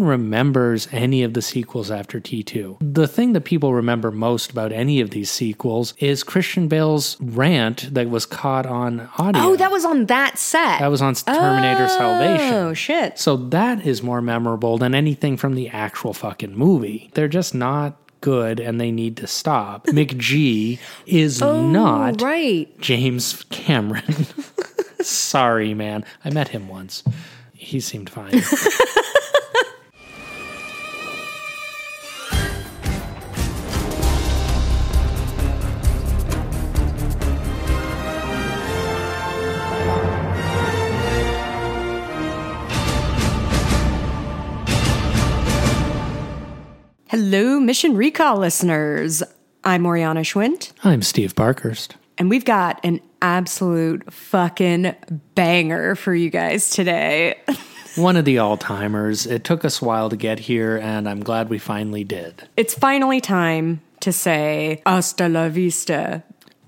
one remembers any of the sequels after T2. The thing that people remember most about any of these sequels is Christian Bale's rant that was caught on audio. Oh, that was on that set. That was on Terminator oh, Salvation. Oh shit. So that is more memorable than anything from the actual fucking movie. They're just not good and they need to stop. McG is oh, not Oh, right. James Cameron. Sorry, man. I met him once. He seemed fine. Mission Recall listeners. I'm Oriana Schwint, I'm Steve Parkhurst. and we've got an absolute fucking banger for you guys today. One of the all timers. It took us a while to get here, and I'm glad we finally did. It's finally time to say hasta la vista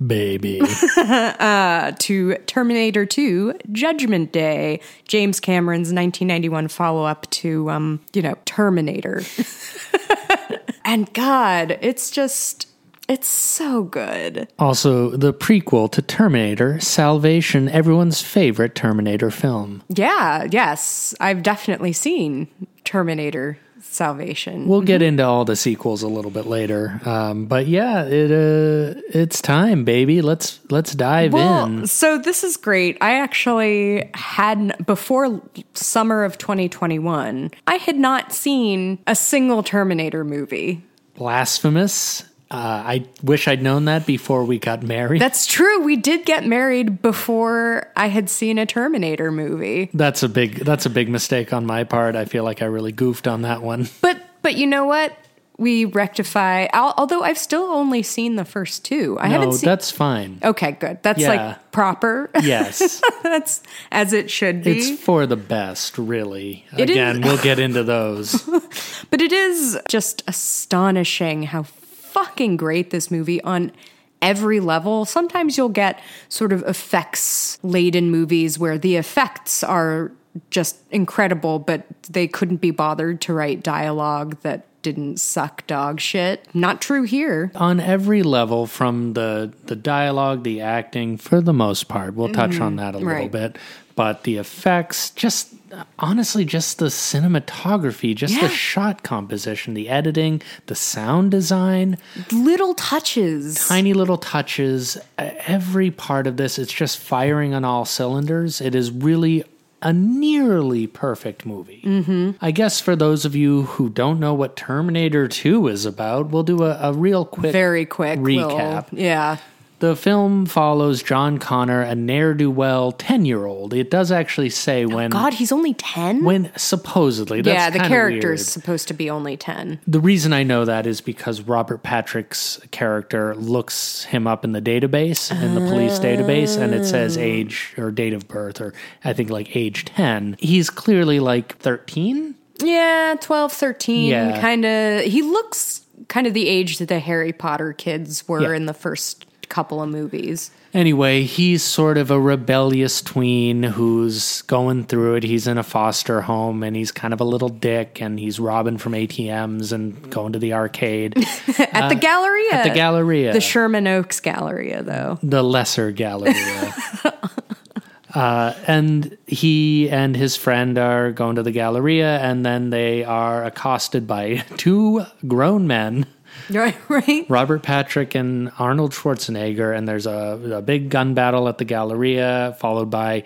Baby. to Terminator 2 Judgment Day, James Cameron's 1991 follow up to, um, you know, Terminator. and God, it's just, it's so good. also, the prequel to Terminator Salvation, everyone's favorite Terminator film. Yeah, yes, I've definitely seen Terminator Salvation. We'll get into all the sequels a little bit later, um, but yeah, it uh, it's time, baby. Let's let's dive Well, in. so this is great. I actually had before summer of 2021, I had not seen a single Terminator movie. Blasphemous. Uh, I wish I'd known that before we got married. That's true. We did get married before I had seen a Terminator movie. that's a big that's a big mistake on my part. I feel like I really goofed on that one. But but you know what? We rectify. al- Although I've still only seen the first two. I No, haven't seen. that's fine. Okay, good. That's Yeah. like proper. Yes, That's as it should be. it's for the best, really. It is- Again, we'll get into those. But it is just astonishing how fucking great this movie on every level. Sometimes you'll get sort of effects laden movies where the effects are just incredible, but they couldn't be bothered to write dialogue that didn't suck dog shit. Not true here. on every level from the the dialogue the acting for the most part we'll touch mm-hmm. on that a little right. bit but the effects just honestly just the cinematography just Yeah. the shot composition the editing the sound design Little touches. tiny little touches every part of this it's just firing on all cylinders it is really a nearly perfect movie. Mm-hmm. I guess for those of you who don't know what Terminator 2 is about, we'll do a, a real quick Very quick. little- recap. yeah. The film follows John Connor, a ne'er do well 10 year old. It does actually say oh, when. God, he's only 10? When supposedly, yeah, the character is supposed to be only 10. The reason I know that is because Robert Patrick's character looks him up in the database, in the police database, and it says oh. age or date of birth, or I think like age 10. He's clearly like 13. Yeah, 12, 13. Yeah. Kind of. He looks kind of the age that the Harry Potter kids were Yeah. in the first couple of movies. Anyway, he's sort of a rebellious tween who's going through it. He's in a foster home and he's kind of a little dick and he's robbing from ATMs and going to the arcade. At the Galleria. Uh, At the Galleria. The Sherman Oaks Galleria, though. the lesser Galleria. uh, and he and his friend are going to the Galleria, and then they are accosted by two grown men, Right, right. Robert Patrick and Arnold Schwarzenegger, and there's a, a big gun battle at the Galleria, followed by.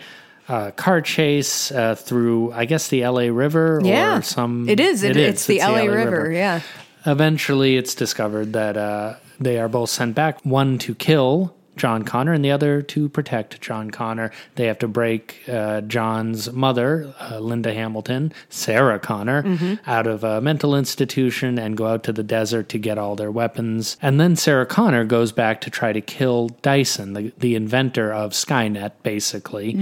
a car chase uh, through, I guess, the LA River Yeah. or some. It is. It, is. It's the LA, River. Yeah. Eventually, it's discovered that uh, they are both sent back one to kill John Connor and the other to protect John Connor. They have to break uh, John's mother, uh, Linda Hamilton, Sarah Connor, out of a mental institution and go out to the desert to get all their weapons. And then Sarah Connor goes back to try to kill Dyson, the, the inventor of Skynet, basically.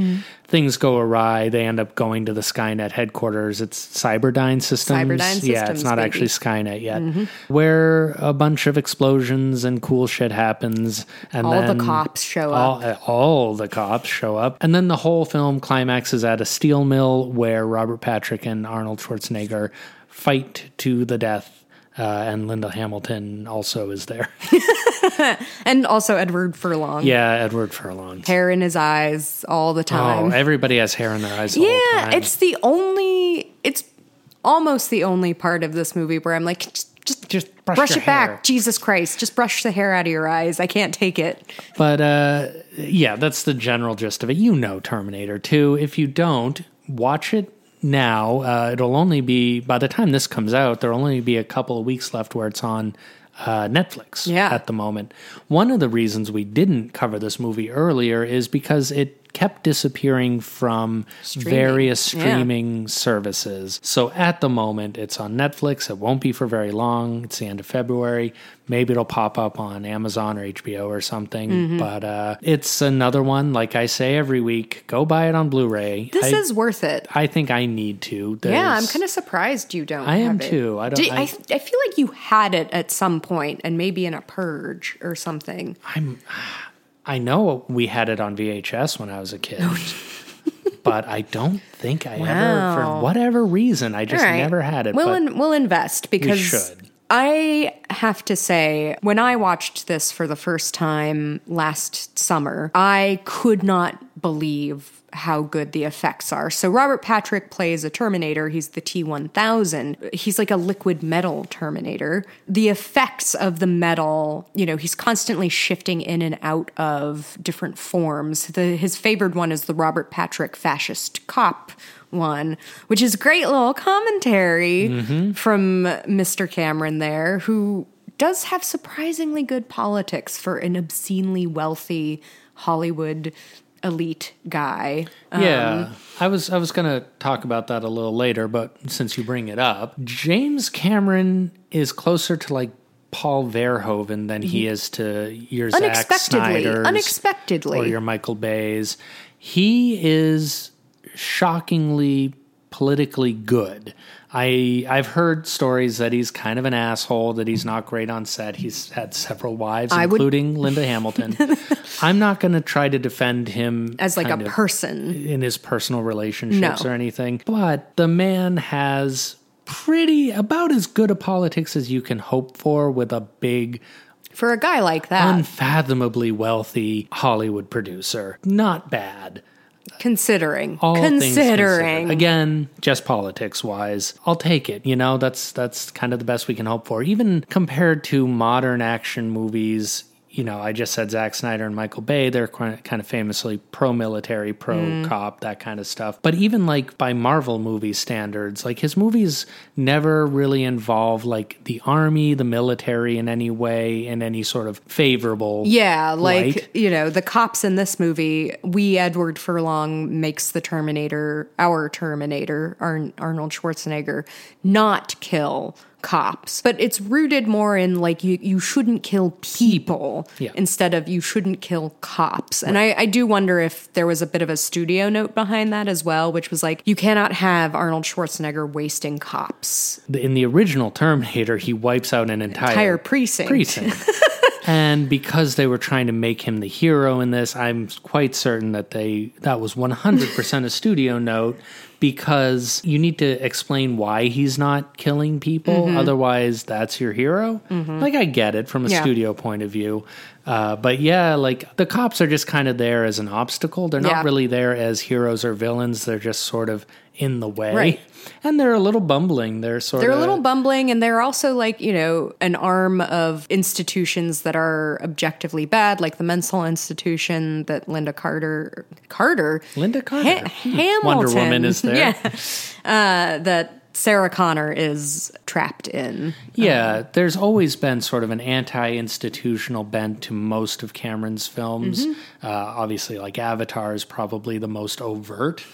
Things go awry. They end up going to the Skynet headquarters. It's Cyberdyne Systems. Cyberdyne yeah, it's not baby. actually Skynet yet. Where a bunch of explosions and cool shit happens, and All the cops show all, uh, all the cops show up, and then the whole film climaxes at a steel mill where Robert Patrick and Arnold Schwarzenegger fight to the death. Uh, and Linda Hamilton also is there. And also Edward Furlong. yeah, Edward Furlong. Hair in his eyes all the Oh, time. everybody has hair in their eyes. The yeah, it's the only, it's almost the only part of this movie where I'm like, just, just, Just brush brush, it back. hair. Jesus Christ. Just brush the hair out of your eyes. I can't take it. But uh, yeah, that's the general gist of it. You know Terminator 2. If you don't, watch it now. Uh, it'll only be, by the time this comes out, there'll only be a couple of weeks left where it's on uh, Netflix Yeah. at the moment. One of the reasons we didn't cover this movie earlier is because it kept disappearing from various Yeah. streaming services. So at the moment, it's on Netflix. It won't be for very long. It's the end of February. Maybe it'll pop up on Amazon or HBO or something. Mm-hmm. But uh, it's another one. Like I say every week, go buy it on Blu-ray. This I, is worth it. I think I need to. Yeah, I'm kind of surprised you don't. I am have it. too. I don't- Do- I, I- I feel like you had it at some point, and maybe in a purge or something. I'm. I know we had it on VHS when I was a kid. but I don't think I ever, for whatever reason, I just All right. never had it. We'll but in, we'll invest because should. I have to say, when I watched this for the first time last summer, I could not believe how good the effects are. So Robert Patrick plays a Terminator. He's the T1000. He's like a liquid metal Terminator. The effects of the metal, you know, he's constantly shifting in and out of different forms. The, his favored one is the Robert Patrick fascist cop one, which is great little commentary mm-hmm. from Mr. Cameron there, who does have surprisingly good politics for an obscenely wealthy Hollywood elite guy. Yeah, um, I was I was going to talk about that a little later, but since you bring it up, James Cameron is closer to like Paul Verhoeven than he is to your Zack Unexpectedly, Snyder's unexpectedly. or your Michael Bay's. He is shockingly politically good. I I've heard stories that he's kind of an asshole, that he's not great on set. He's had several wives, I would- including Linda Hamilton. I'm not going to try to defend him as like a person. in his personal relationships No. or anything. But the man has pretty about as good a politics as you can hope for with a big For a guy like that, unfathomably wealthy Hollywood producer. Not bad. Considering. All considering. Again, just politics wise, I'll take it. You know, that's that's kind of the best we can hope for. Even compared to modern action movies, you know, I just said Zack Snyder and Michael Bay, they're kind of famously pro military, pro Mm. cop, that kind of stuff. But even like by Marvel movie standards, like his movies never really involve like the army, the military in any way, in any sort of favorable Yeah, like, light. you know, the cops in this movie, we, Edward Furlong, makes the Terminator, our Terminator, Ar- Arnold Schwarzenegger, not kill cops. But it's rooted more in like you, you shouldn't kill people Yeah. instead of you shouldn't kill cops. And I, I do wonder if there was a bit of a studio note behind that as well, which was like, you cannot have Arnold Schwarzenegger wasting cops. in the original Terminator, he wipes out an entire, Entire precinct. precinct. and because they were trying to make him the hero in this, I'm quite certain that they that was 100% a studio note because you need to explain why he's not killing people. Mm-hmm. Otherwise, that's your hero. Like I get it from a Yeah. studio point of view. Uh, but yeah, like the cops are just kind of there as an obstacle. They're not Yeah. really there as heroes or villains. They're just sort of in the way. Right. And they're a little bumbling. They're sort of They're of a little bumbling, and they're also like, you know, an arm of institutions that are objectively bad, like the mental institution that Linda Carter, Carter, Linda Carter. Ha- Hamilton, Wonder Woman is there. yeah, uh, that Sarah Connor is trapped in. Yeah, there's always been sort of an anti-institutional bent to most of Cameron's films. Mm-hmm. Uh, obviously, like Avatar is probably the most overt,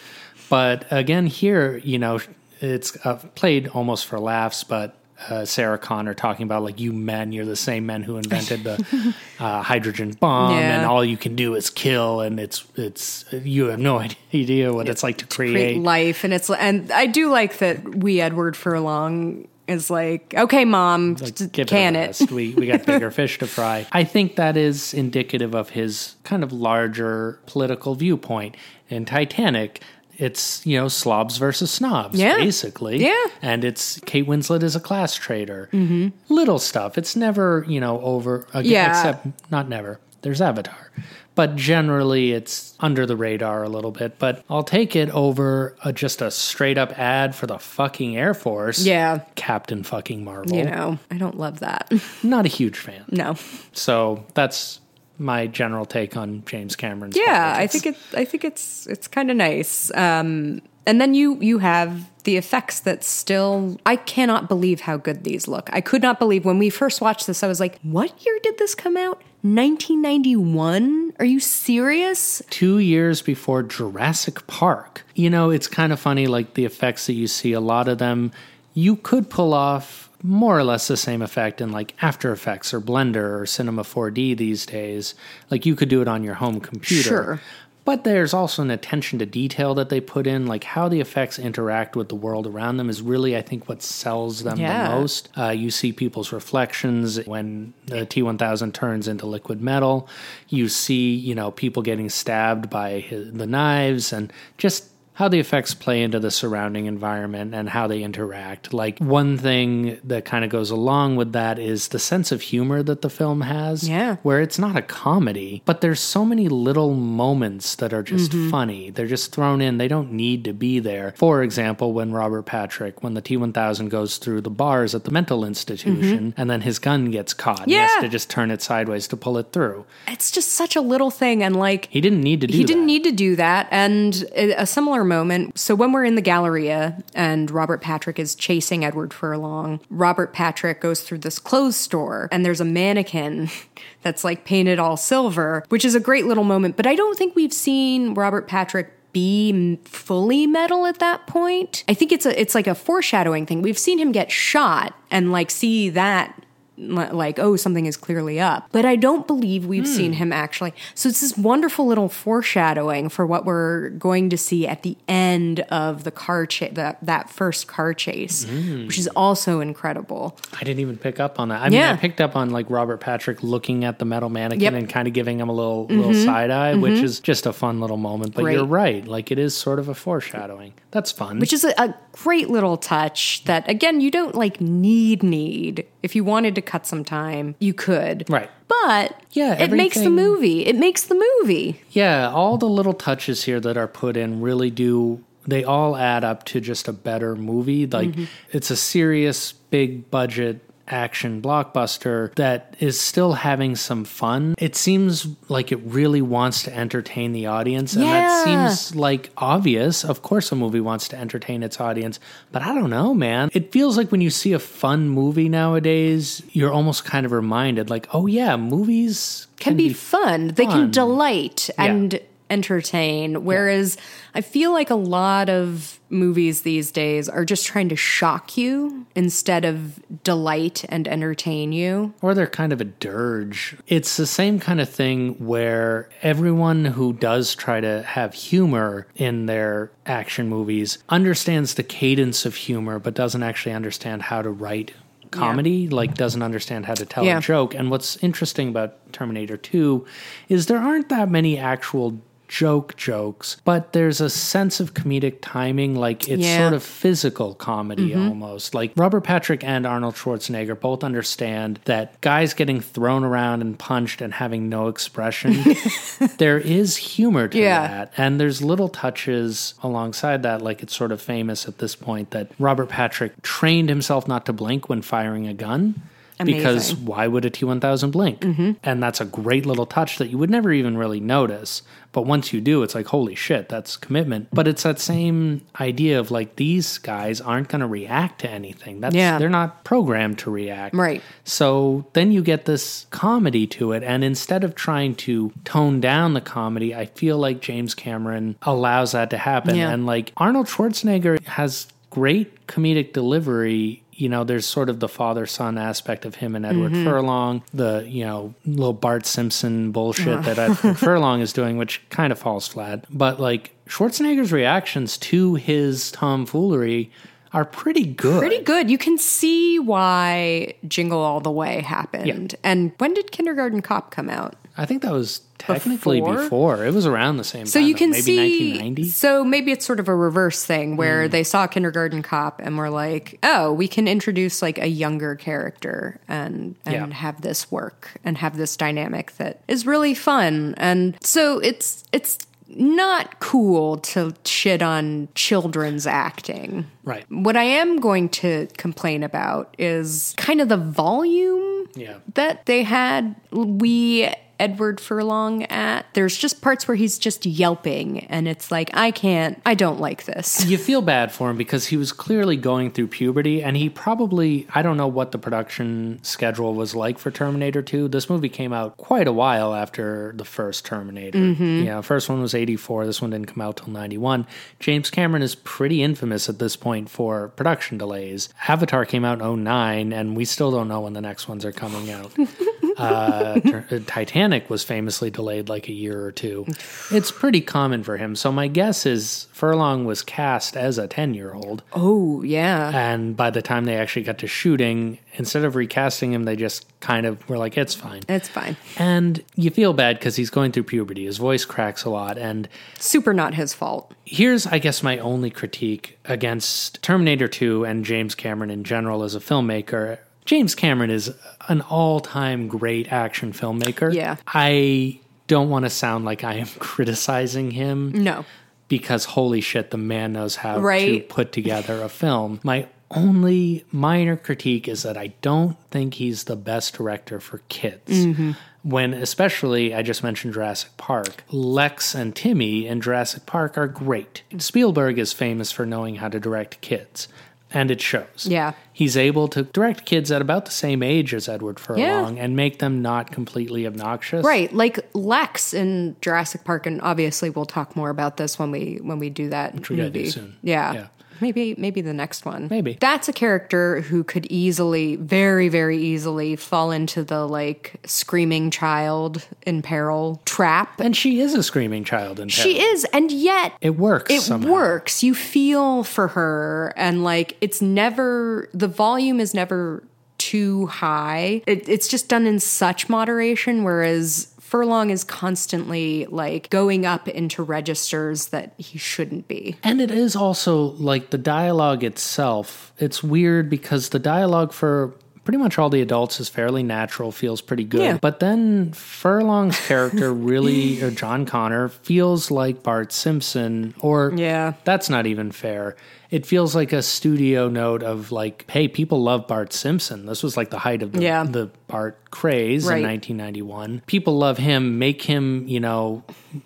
but again, here, you know, it's uh, played almost for laughs, but uh, Sarah Connor talking about like you men, you're the same men who invented the uh, hydrogen bomb, Yeah. and all you can do is kill, and it's it's you have no idea what it's like to create. Create life, and it's and I do like that. We Edward Furlong is like, okay, mom, Give can it it? we we got bigger fish to fry. I think that is indicative of his kind of larger political viewpoint. In Titanic, it's you know slobs versus snobs, Yeah. basically. Yeah. and it's Kate Winslet is a class traitor. Mm-hmm. Little stuff. It's never you know over. Again, Yeah. except not never. There's Avatar. But generally, it's under the radar a little bit. But I'll take it over a, just a straight up ad for the fucking Air Force. Yeah. Captain fucking Marvel. You know, I don't love that. Not a huge fan. No. So that's my general take on James Cameron's. Yeah, I think it. I think it's it's kind of nice. Um, and then you you have the effects that still. I cannot believe how good these look. I could not believe when we first watched this. I was like, "What year did this come out? 1991? Are you serious?" two years before Jurassic Park. You know, it's kind of funny, like the effects that you see, a lot of them you could pull off more or less the same effect in like After Effects or Blender or Cinema 4D these days. Like you could do it on your home computer. Sure. But there's also an attention to detail that they put in, like how the effects interact with the world around them is really, I think, what sells them Yeah. the most. Uh, you see people's reflections when the T1000 turns into liquid metal. You see, you know, people getting stabbed by hi- the knives and just how the effects play into the surrounding environment and how they interact. Like one thing that kind of goes along with that is the sense of humor that the film has. Yeah. Where it's not a comedy, but there's so many little moments that are just Mm-hmm. funny. They're just thrown in. They don't need to be there. For example, when Robert Patrick, when the T 1000 goes through the bars at the mental institution and then his gun gets caught, and he has Mm-hmm. Yeah. to just turn it sideways to pull it through. It's just such a little thing, and like He didn't need to do he didn't that. need to do that. And a a similar moment. So when we're in the Galleria and Robert Patrick is chasing Edward Furlong, Robert Patrick goes through this clothes store and there's a mannequin that's like painted all silver, which is a great little moment. But I don't think we've seen Robert Patrick be fully metal at that point. I think it's a it's like a foreshadowing thing. We've seen him get shot and like see that like oh something is clearly up but i don't believe we've hmm. seen him actually so it's this wonderful little foreshadowing for what we're going to see at the end of the car chase that, that first car chase hmm. which is also incredible I didn't even pick up on that. I mean, Yeah. I picked up on like Robert Patrick looking at the metal mannequin Yep. Mm-hmm. and kind of giving him a little mm-hmm. little side eye, which mm-hmm. is just a fun little moment. But Great. you're right, like it is sort of a foreshadowing. That's fun. which is a, a great little touch that again you don't like need need if you wanted to cut some time you could Right. but Yeah, it makes the movie it makes the movie Yeah, all the little touches here that are put in really do they all add up to just a better movie. Like Mm-hmm. it's a serious big budget action blockbuster that is still having some fun. It seems like it really wants to entertain the audience and that seems like obvious. Of course a movie wants to entertain its audience, but I don't know, man. It feels like when you see a fun movie nowadays, you're almost kind of reminded like, "Oh yeah, movies can be fun. They can delight Yeah. and entertain. Whereas I feel like a lot of movies these days are just trying to shock you instead of delight and entertain you. or they're kind of a dirge. It's the same kind of thing where everyone who does try to have humor in their action movies understands the cadence of humor, but doesn't actually understand how to write comedy, like doesn't understand how to tell Yeah. a joke. And what's interesting about Terminator 2 is there aren't that many actual joke jokes, but there's a sense of comedic timing, like it's Yeah. sort of physical comedy mm-hmm. almost. Like Robert Patrick and Arnold Schwarzenegger both understand that guys getting thrown around and punched and having no expression, there is humor to Yeah. that. And there's little touches alongside that, like it's sort of famous at this point that Robert Patrick trained himself not to blink when firing a gun. Because why would a T 1000 blink? Mm-hmm. And that's a great little touch that you would never even really notice. But once you do, it's like, holy shit, that's commitment. But it's that same idea of like, these guys aren't going to react to anything. That's, Yeah. They're not programmed to react. Right. So then you get this comedy to it. And instead of trying to tone down the comedy, I feel like James Cameron allows that to happen. Yeah. And like Arnold Schwarzenegger has great comedic delivery. You know, there's sort of the father son aspect of him and Edward mm-hmm. Furlong, the, you know, little Bart Simpson bullshit that Edward Furlong is doing, which kind of falls flat. But like Schwarzenegger's reactions to his tomfoolery are pretty good. Pretty good. You can see why Jingle All the Way happened. And when did Kindergarten Cop come out? I think that was technically Before? before. It was around the same time. So time. you can maybe see. 1990. So maybe it's sort of a reverse thing where Mm. they saw Kindergarten Cop and were like, "Oh, we can introduce like a younger character and and Yeah. have this work and have this dynamic that is really fun." And so it's it's not cool to shit on children's acting. Right. What I am going to complain about is kind of the volume Yeah. that they had we Edward Furlong at. There's just parts where he's just yelping and it's like I can't I don't like this. You feel bad for him because he was clearly going through puberty and he probably, I don't know what the production schedule was like for Terminator 2. This movie came out quite a while after the first Terminator. Mm-hmm. Yeah, first one was 84. This one didn't come out till 91. James Cameron is pretty infamous at this point for production delays. Avatar came out in 09 and we still don't know when the next ones are coming out. uh, Titanic was famously delayed like a year or two. It's pretty common for him. So my guess is Furlong was cast as a 10 year old. Oh, yeah. And by the time they actually got to shooting, instead of recasting him, they just kind of were like, it's fine. It's fine. And you feel bad because he's going through puberty. His voice cracks a lot. And Super not his fault. here's, I guess, my only critique against Terminator 2 and James Cameron in general as a filmmaker. James Cameron is an all time great action filmmaker. Yeah. I don't want to sound like I am criticizing him No. because holy shit, the man knows how to put together a film. My only minor critique is that I don't think he's the best director for kids. Mm-hmm. When, especially, I just mentioned Jurassic Park. Lex and Timmy in Jurassic Park are great. Spielberg is famous for knowing how to direct kids, and it shows. Yeah. He's able to direct kids at about the same age as Edward Furlong and make them not completely obnoxious. Right, like Lex in Jurassic Park, and obviously we'll talk more about this when we when we do that we gotta movie. do soon. Yeah. Yeah. Maybe maybe the next one. Maybe. That's a character who could easily, very, very easily fall into the like screaming child in peril trap. And she is a screaming child in peril. She is, and yet It works. it somehow. works. You feel for her, and like it's never the volume is never too high. It, it's just done in such moderation, whereas. Furlong is constantly like going up into registers that he shouldn't be. And it is also like the dialogue itself. It's weird because the dialogue for pretty much all the adults is fairly natural, feels pretty good. Yeah. But then Furlong's character really, or John Connor, feels like Bart Simpson, or Yeah. that's not even fair. It feels like a studio note of like, hey, people love Bart Simpson. This was like the height of the, Yeah. the Bart craze Right. in 1991. People love him. Make him, you know,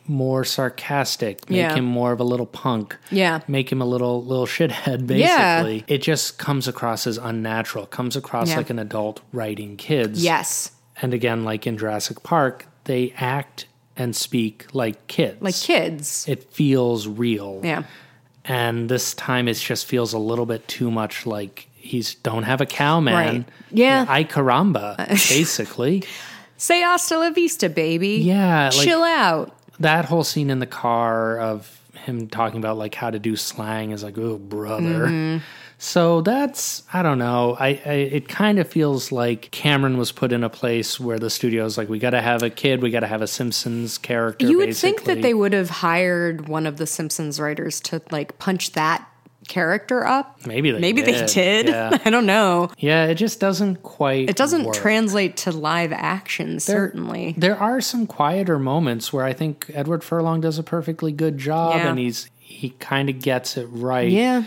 more sarcastic. Make Yeah. him more of a little punk Yeah. make him a little little shithead Yeah. basically it just comes across as unnatural comes across Yeah. like an adult writing kids Yes. and again like in jurassic park they act and speak like kids Like kids. it feels real Yeah. And this time it just feels a little bit too much like he's don't have a cow man Right. Yeah. i caramba basically Say hasta la vista, baby. yeah like Chill out. that whole scene in the car of him talking about like how to do slang is like oh brother. Mm-hmm. so that's i don't know. I, I it kind of feels like cameron was put in a place where the studio's like we gotta have a kid. We gotta have a simpsons character You would think that they would have hired one of the Simpsons writers to like punch that character up. maybe they Maybe they did. did. yeah. I don't know. yeah it just doesn't quite It doesn't work. translate to live action, certainly. there are some quieter moments where i think edward furlong does a perfectly good job Yeah. and he's he kind of gets it right Yeah.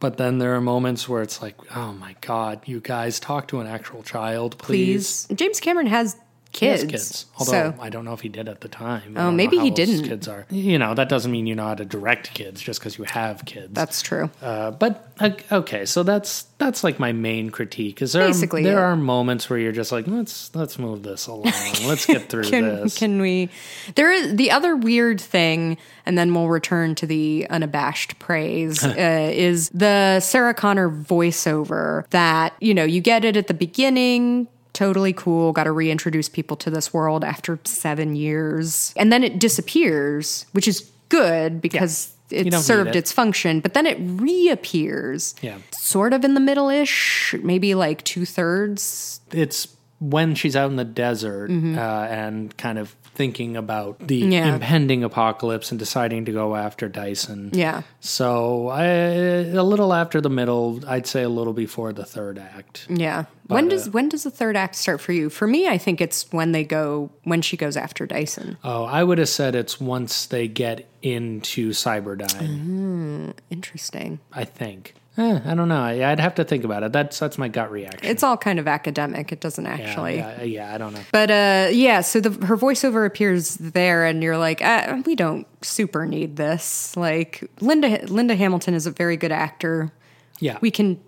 But then there are moments where it's like, oh my God, you guys talk to an actual child, please. Please. James Cameron has kids. kids. Although so I don't know if he did at the time. I Oh, maybe he didn't. Kids are. You know that doesn't mean you know how to direct kids just because you have kids. that's true. Uh, but uh, okay, so that's that's like my main critique. Is there Basically, there yeah. are moments where you're just like let's let's move this along. let's get through can, this. can we there is the other weird thing and then we'll return to the unabashed praise uh, is the sarah connor voiceover that you know you get it at the beginning totally cool. Got to reintroduce people to this world after seven years. And then it disappears which is good because it served it. its function but then it reappears. Yeah. sort of in the middle-ish maybe like two-thirds. It's when she's out in the desert uh, and kind of thinking about the. Yeah. impending apocalypse and deciding to go after Dyson. yeah So I, a little after the middle, I'd say a little before the third act. Yeah. when But, does uh, when does the third act start for you? For me, I think it's when they go when she goes after Dyson. Oh, I would have said it's once they get into Cyberdyne. Hmm, interesting. I think. Eh, I don't know. I- I'd have to think about it. That's that's my gut reaction. It's all kind of academic. It doesn't yeah, actually. yeah, yeah, I don't know. But uh, yeah, so the, her voiceover appears there, and you're like, uh, we don't super need this. Like Linda Linda Hamilton is a very good actor. Yeah, We can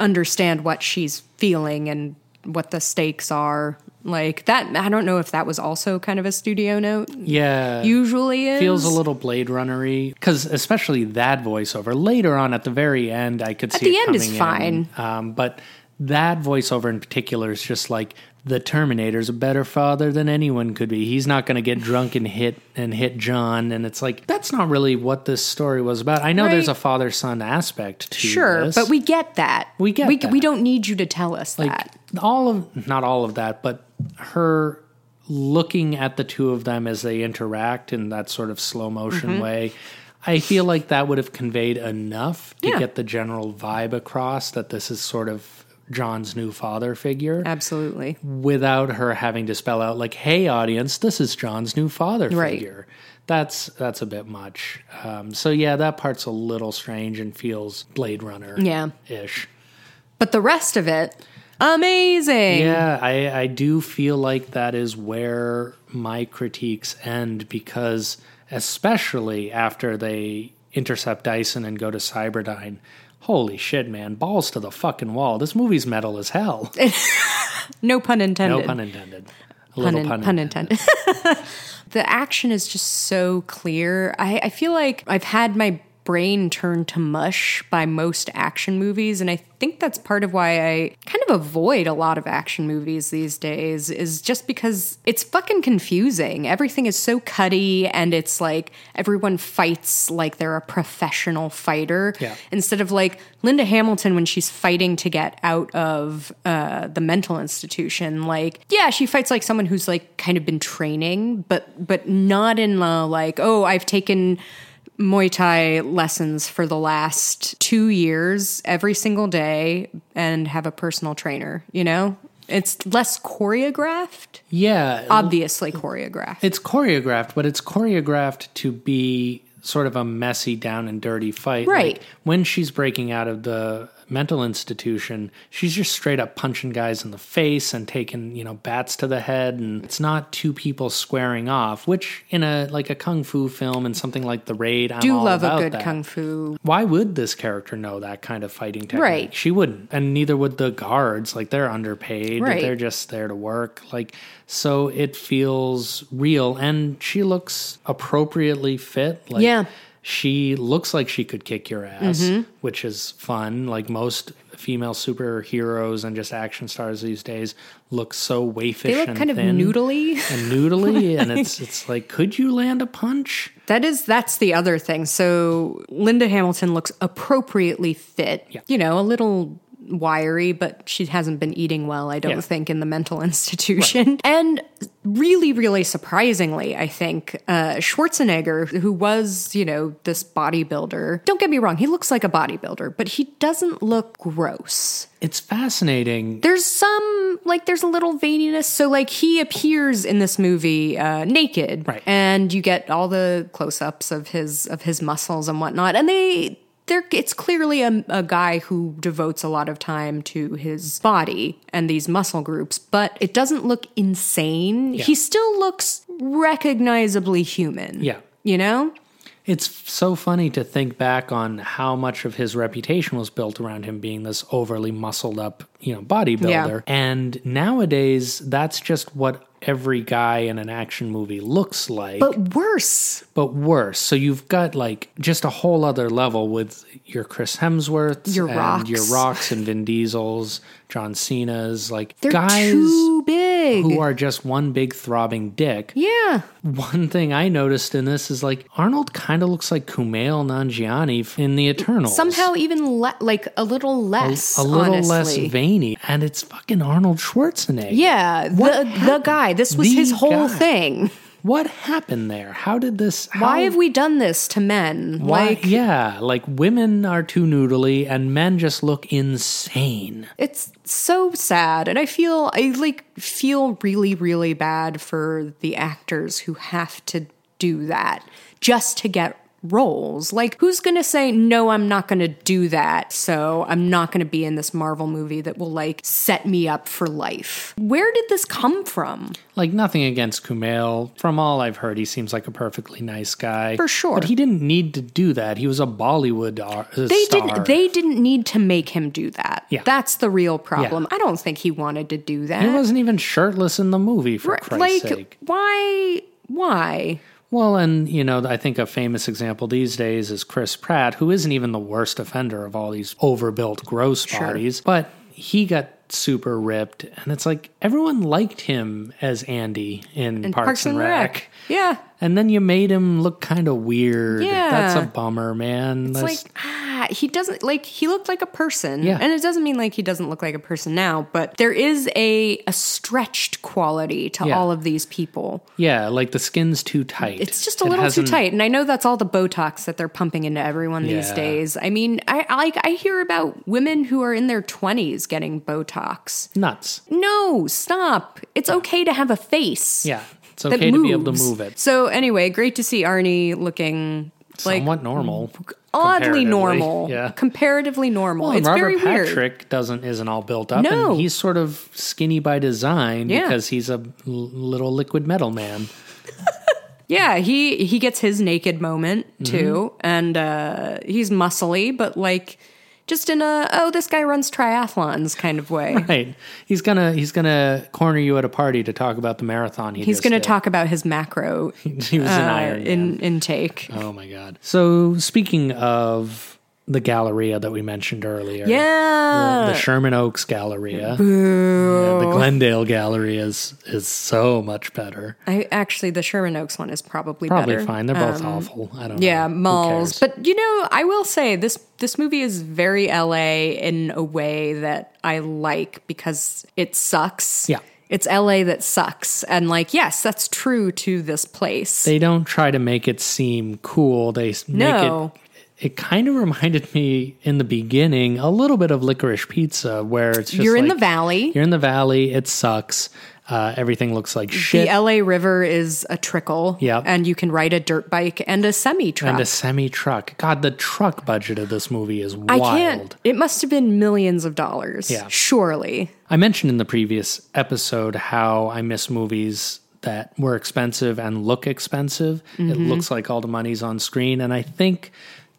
understand what she's feeling and what the stakes are. Like that. I don't know if that was also kind of a studio note. yeah. Usually is feels a little Blade Runnery because especially that voiceover later on at the very end, I could see the it end is fine, in. Um, but that voiceover in particular is just like the Terminator's a better father than anyone could be. He's not going to get drunk and hit and hit John, and it's like that's not really what this story was about. I know there's a father son aspect to Sure, this. but we get that. We get we, that. we don't need you to tell us like that. all of not all of that, but her looking at the two of them as they interact in that sort of slow motion Mm-hmm. way. I feel like that would have conveyed enough to Yeah. get the general vibe across that this is sort of John's new father figure Absolutely. without her having to spell out like, "Hey, audience, this is John's new father Right. figure." That's that's a bit much. Um, so yeah, that part's a little strange and feels Blade Runner Yeah. ish. But the rest of it, amazing. Yeah, I, I do feel like that is where my critiques end because, especially after they intercept Dyson and go to Cyberdyne, holy shit, man, balls to the fucking wall. This movie's metal as hell. No pun intended. No pun intended. A Pun, little in- pun, pun intended. intended. the action is just so clear. I, I feel like I've had my brain turned to mush by most action movies, and I think that's part of why I kind of avoid a lot of action movies these days, is just because it's fucking confusing. Everything is so cutty, and it's like everyone fights like they're a professional fighter Yeah. instead of like Linda Hamilton when she's fighting to get out of uh, the mental institution. Like, yeah, she fights like someone who's like kind of been training, but but not in the like, oh, I've taken Muay Thai lessons for the last two years every single day and have a personal trainer. You know, it's less choreographed. Yeah, Obviously choreographed. it's choreographed, but it's choreographed to be sort of a messy, down and dirty fight. Right. Like, when she's breaking out of the mental institution, she's just straight up punching guys in the face and taking, you know, bats to the head. And it's not two people squaring off, which in a like a kung fu film and something like The Raid, I'm Do love a good that. kung fu. Why would this character know that kind of fighting technique? Right. She wouldn't. And neither would the guards. Like they're underpaid. Right. They're just there to work. Like so it feels real and she looks appropriately fit. Like Yeah. She looks like she could kick your ass, Mm-hmm. which is fun. Like most female superheroes and just action stars these days look so waifish They look and kind of noodly. and noodly and it's it's like could you land a punch? That is that's the other thing. So Linda Hamilton looks appropriately fit. Yeah. You know, a little wiry, but she hasn't been eating well, I don't Yeah. think, in the mental institution. And really, really surprisingly, I think, uh, Schwarzenegger, who was, you know, this bodybuilder, don't get me wrong, he looks like a bodybuilder, but he doesn't look gross. It's fascinating. There's some like there's a little veininess. So like he appears in this movie uh, naked, Right. And you get all the close-ups of his of his muscles and whatnot, and they there it's clearly a, a guy who devotes a lot of time to his body and these muscle groups, but it doesn't look insane. He still looks recognizably human. Yeah. You know? It's so funny to think back on how much of his reputation was built around him being this overly muscled up, you know, bodybuilder. Yeah. And nowadays, that's just what every guy in an action movie looks like, but, worse. But worse. So you've got like just a whole other level with your Chris Hemsworths, Your and Rocks. your Rocks, and Vin Diesels, John Cena's, like They're guys too big. who are just one big throbbing dick. yeah. One thing I noticed in this is like Arnold kind of looks like Kumail Nanjiani in the Eternals. Somehow even le- like a little less. a little honestly. less veiny, and it's fucking Arnold Schwarzenegger. Yeah, the the guy. This was The his whole guy. thing. What happened there? How did this? How, Why have we done this to men? Why, Like yeah, like women are too noodly, and men just look insane. it's so sad and I feel I like feel really really bad for the actors who have to do that just to get roles. Like who's going to say no I'm not going to do that. So I'm not going to be in this Marvel movie that will like set me up for life. Where did this come from? Like nothing against Kumail. From all I've heard, he seems like a perfectly nice guy For sure. But he didn't need to do that. He was a Bollywood ar- They star. didn't they didn't need to make him do that. Yeah. That's the real problem. I don't think he wanted to do that. He wasn't even shirtless in the movie, for Right, Christ's like sake. why why? Well, and you know, I think a famous example these days is Chris Pratt, who isn't even the worst offender of all these overbuilt gross bodies, but he got super ripped, and it's like everyone liked him as Andy in Parks, and Rec. Yeah. And then you made him look kind of weird. Yeah. That's a bummer, man. It's That's- like ah, he doesn't like he looked like a person. Yeah. And it doesn't mean like he doesn't look like a person now, but there is a a stretched quality to Yeah. all of these people. yeah, like the skin's too tight. It's just a It little too tight. And I know that's all the Botox that they're pumping into everyone these Yeah. days. I mean, I I like I hear about women who are in their 20s getting Botox. Nuts. No, stop. It's okay to have a face. Yeah. It's okay to be able to move it. So anyway, great to see Arnie looking like Somewhat normal. oddly normal. Yeah. Comparatively normal. Well, it's Robert very weird. Patrick doesn't isn't all built up, No. and he's sort of skinny by design Yeah. because he's a little liquid metal man. Yeah, he he gets his naked moment Mm-hmm. too, and uh, he's muscly, but like just in a oh this guy runs triathlons kind of way. Right? He's gonna he's gonna corner you at a party to talk about the marathon. He He's to did. talk about his macro He was an uh, Iron in intake. Oh my god! So speaking of the Galleria that we mentioned earlier, Yeah. the Sherman Oaks Galleria, Yeah, the Glendale Galleria is is so much better. I actually the Sherman Oaks one is probably Probably better. fine. They're both um, awful. I don't. Yeah, know. Malls. But you know, I will say this this movie is very LA in a way that I like because it sucks. Yeah. It's LA that sucks. And like, yes, that's true to this place. they don't try to make it seem cool. They s- make No. it. It kind of reminded me in the beginning a little bit of Licorice Pizza, where it's just You're in like, the valley. You're in the valley. It sucks. Uh, everything looks like shit. The LA River is a trickle. Yep. And you can ride a dirt bike and a semi truck. and a semi truck. God, the truck budget of this movie is I can't. It must have been millions of dollars. Yeah. Surely. I mentioned in the previous episode how I miss movies that were expensive and look expensive. It Mm-hmm. looks like all the money's on screen. And I think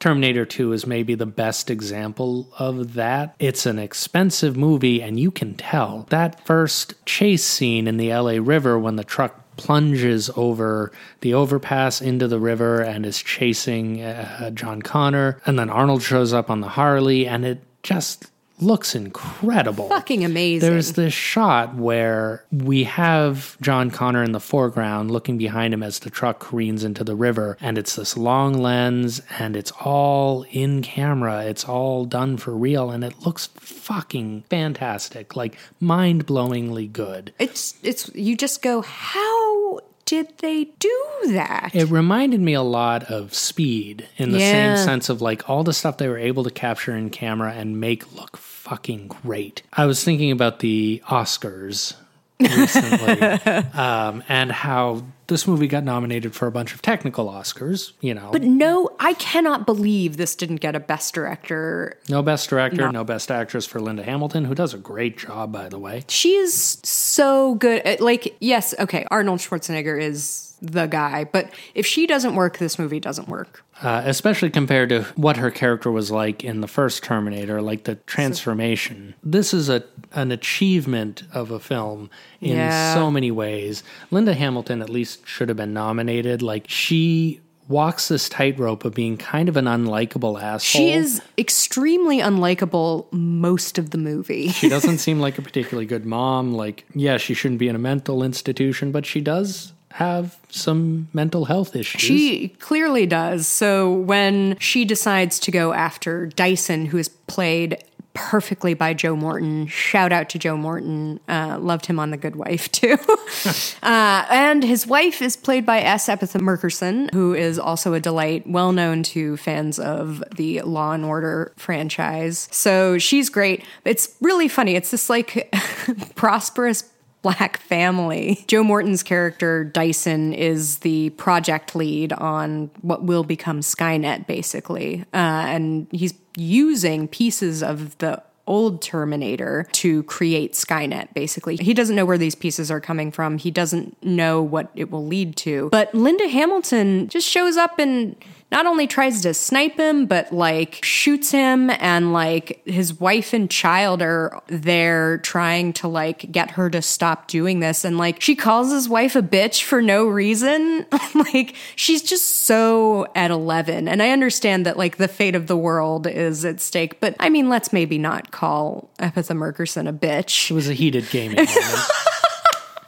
Terminator 2 is maybe the best example of that. It's an expensive movie, and you can tell. That first chase scene in the LA River when the truck plunges over the overpass into the river and is chasing uh, John Connor, and then Arnold shows up on the Harley, and it just looks incredible. Fucking amazing. There's this shot where we have John Connor in the foreground looking behind him as the truck careens into the river, and it's this long lens and it's all in camera. It's all done for real, and it looks fucking fantastic, like mind blowingly good. It's it's you just go, how did they do that? It reminded me a lot of Speed in the Yeah. same sense of like all the stuff they were able to capture in camera and make look fucking great. I was thinking about the Oscars recently, um, and how this movie got nominated for a bunch of technical Oscars. You know, But no, I cannot believe this didn't get a Best Director. no best director, no best actress for Linda Hamilton, who does a great job, by the way. She is so good. At, like, yes, okay, Arnold Schwarzenegger is the guy, but if she doesn't work, this movie doesn't work. Uh, especially compared to what her character was like in the first Terminator, like the transformation. This is a an achievement of a film in Yeah. so many ways. Linda Hamilton at least should have been nominated. Like she walks this tightrope of being kind of an unlikable asshole. She is extremely unlikable most of the movie. She doesn't seem like a particularly good mom. Like, yeah, she shouldn't be in a mental institution, but she does have some mental health issues. She clearly does. So when she decides to go after Dyson, who is played perfectly by Joe Morton, shout out to Joe Morton. Uh, loved him on The Good Wife too. uh, and his wife is played by S. Epatha Merkerson, who is also a delight, well known to fans of the Law and Order franchise. So she's great. It's really funny. It's this like prosperous black family. Joe Morton's character, Dyson, is the project lead on what will become Skynet, basically. Uh, and he's using pieces of the old Terminator to create Skynet, basically. He doesn't know where these pieces are coming from. He doesn't know what it will lead to. But Linda Hamilton just shows up and not only tries to snipe him, but like shoots him, and like his wife and child are there trying to like get her to stop doing this. And like she calls his wife a bitch for no reason. like she's just so at 11. And I understand that like the fate of the world is at stake, but I mean, let's maybe not call Epatha Merkerson a bitch. it was a heated gaming moment.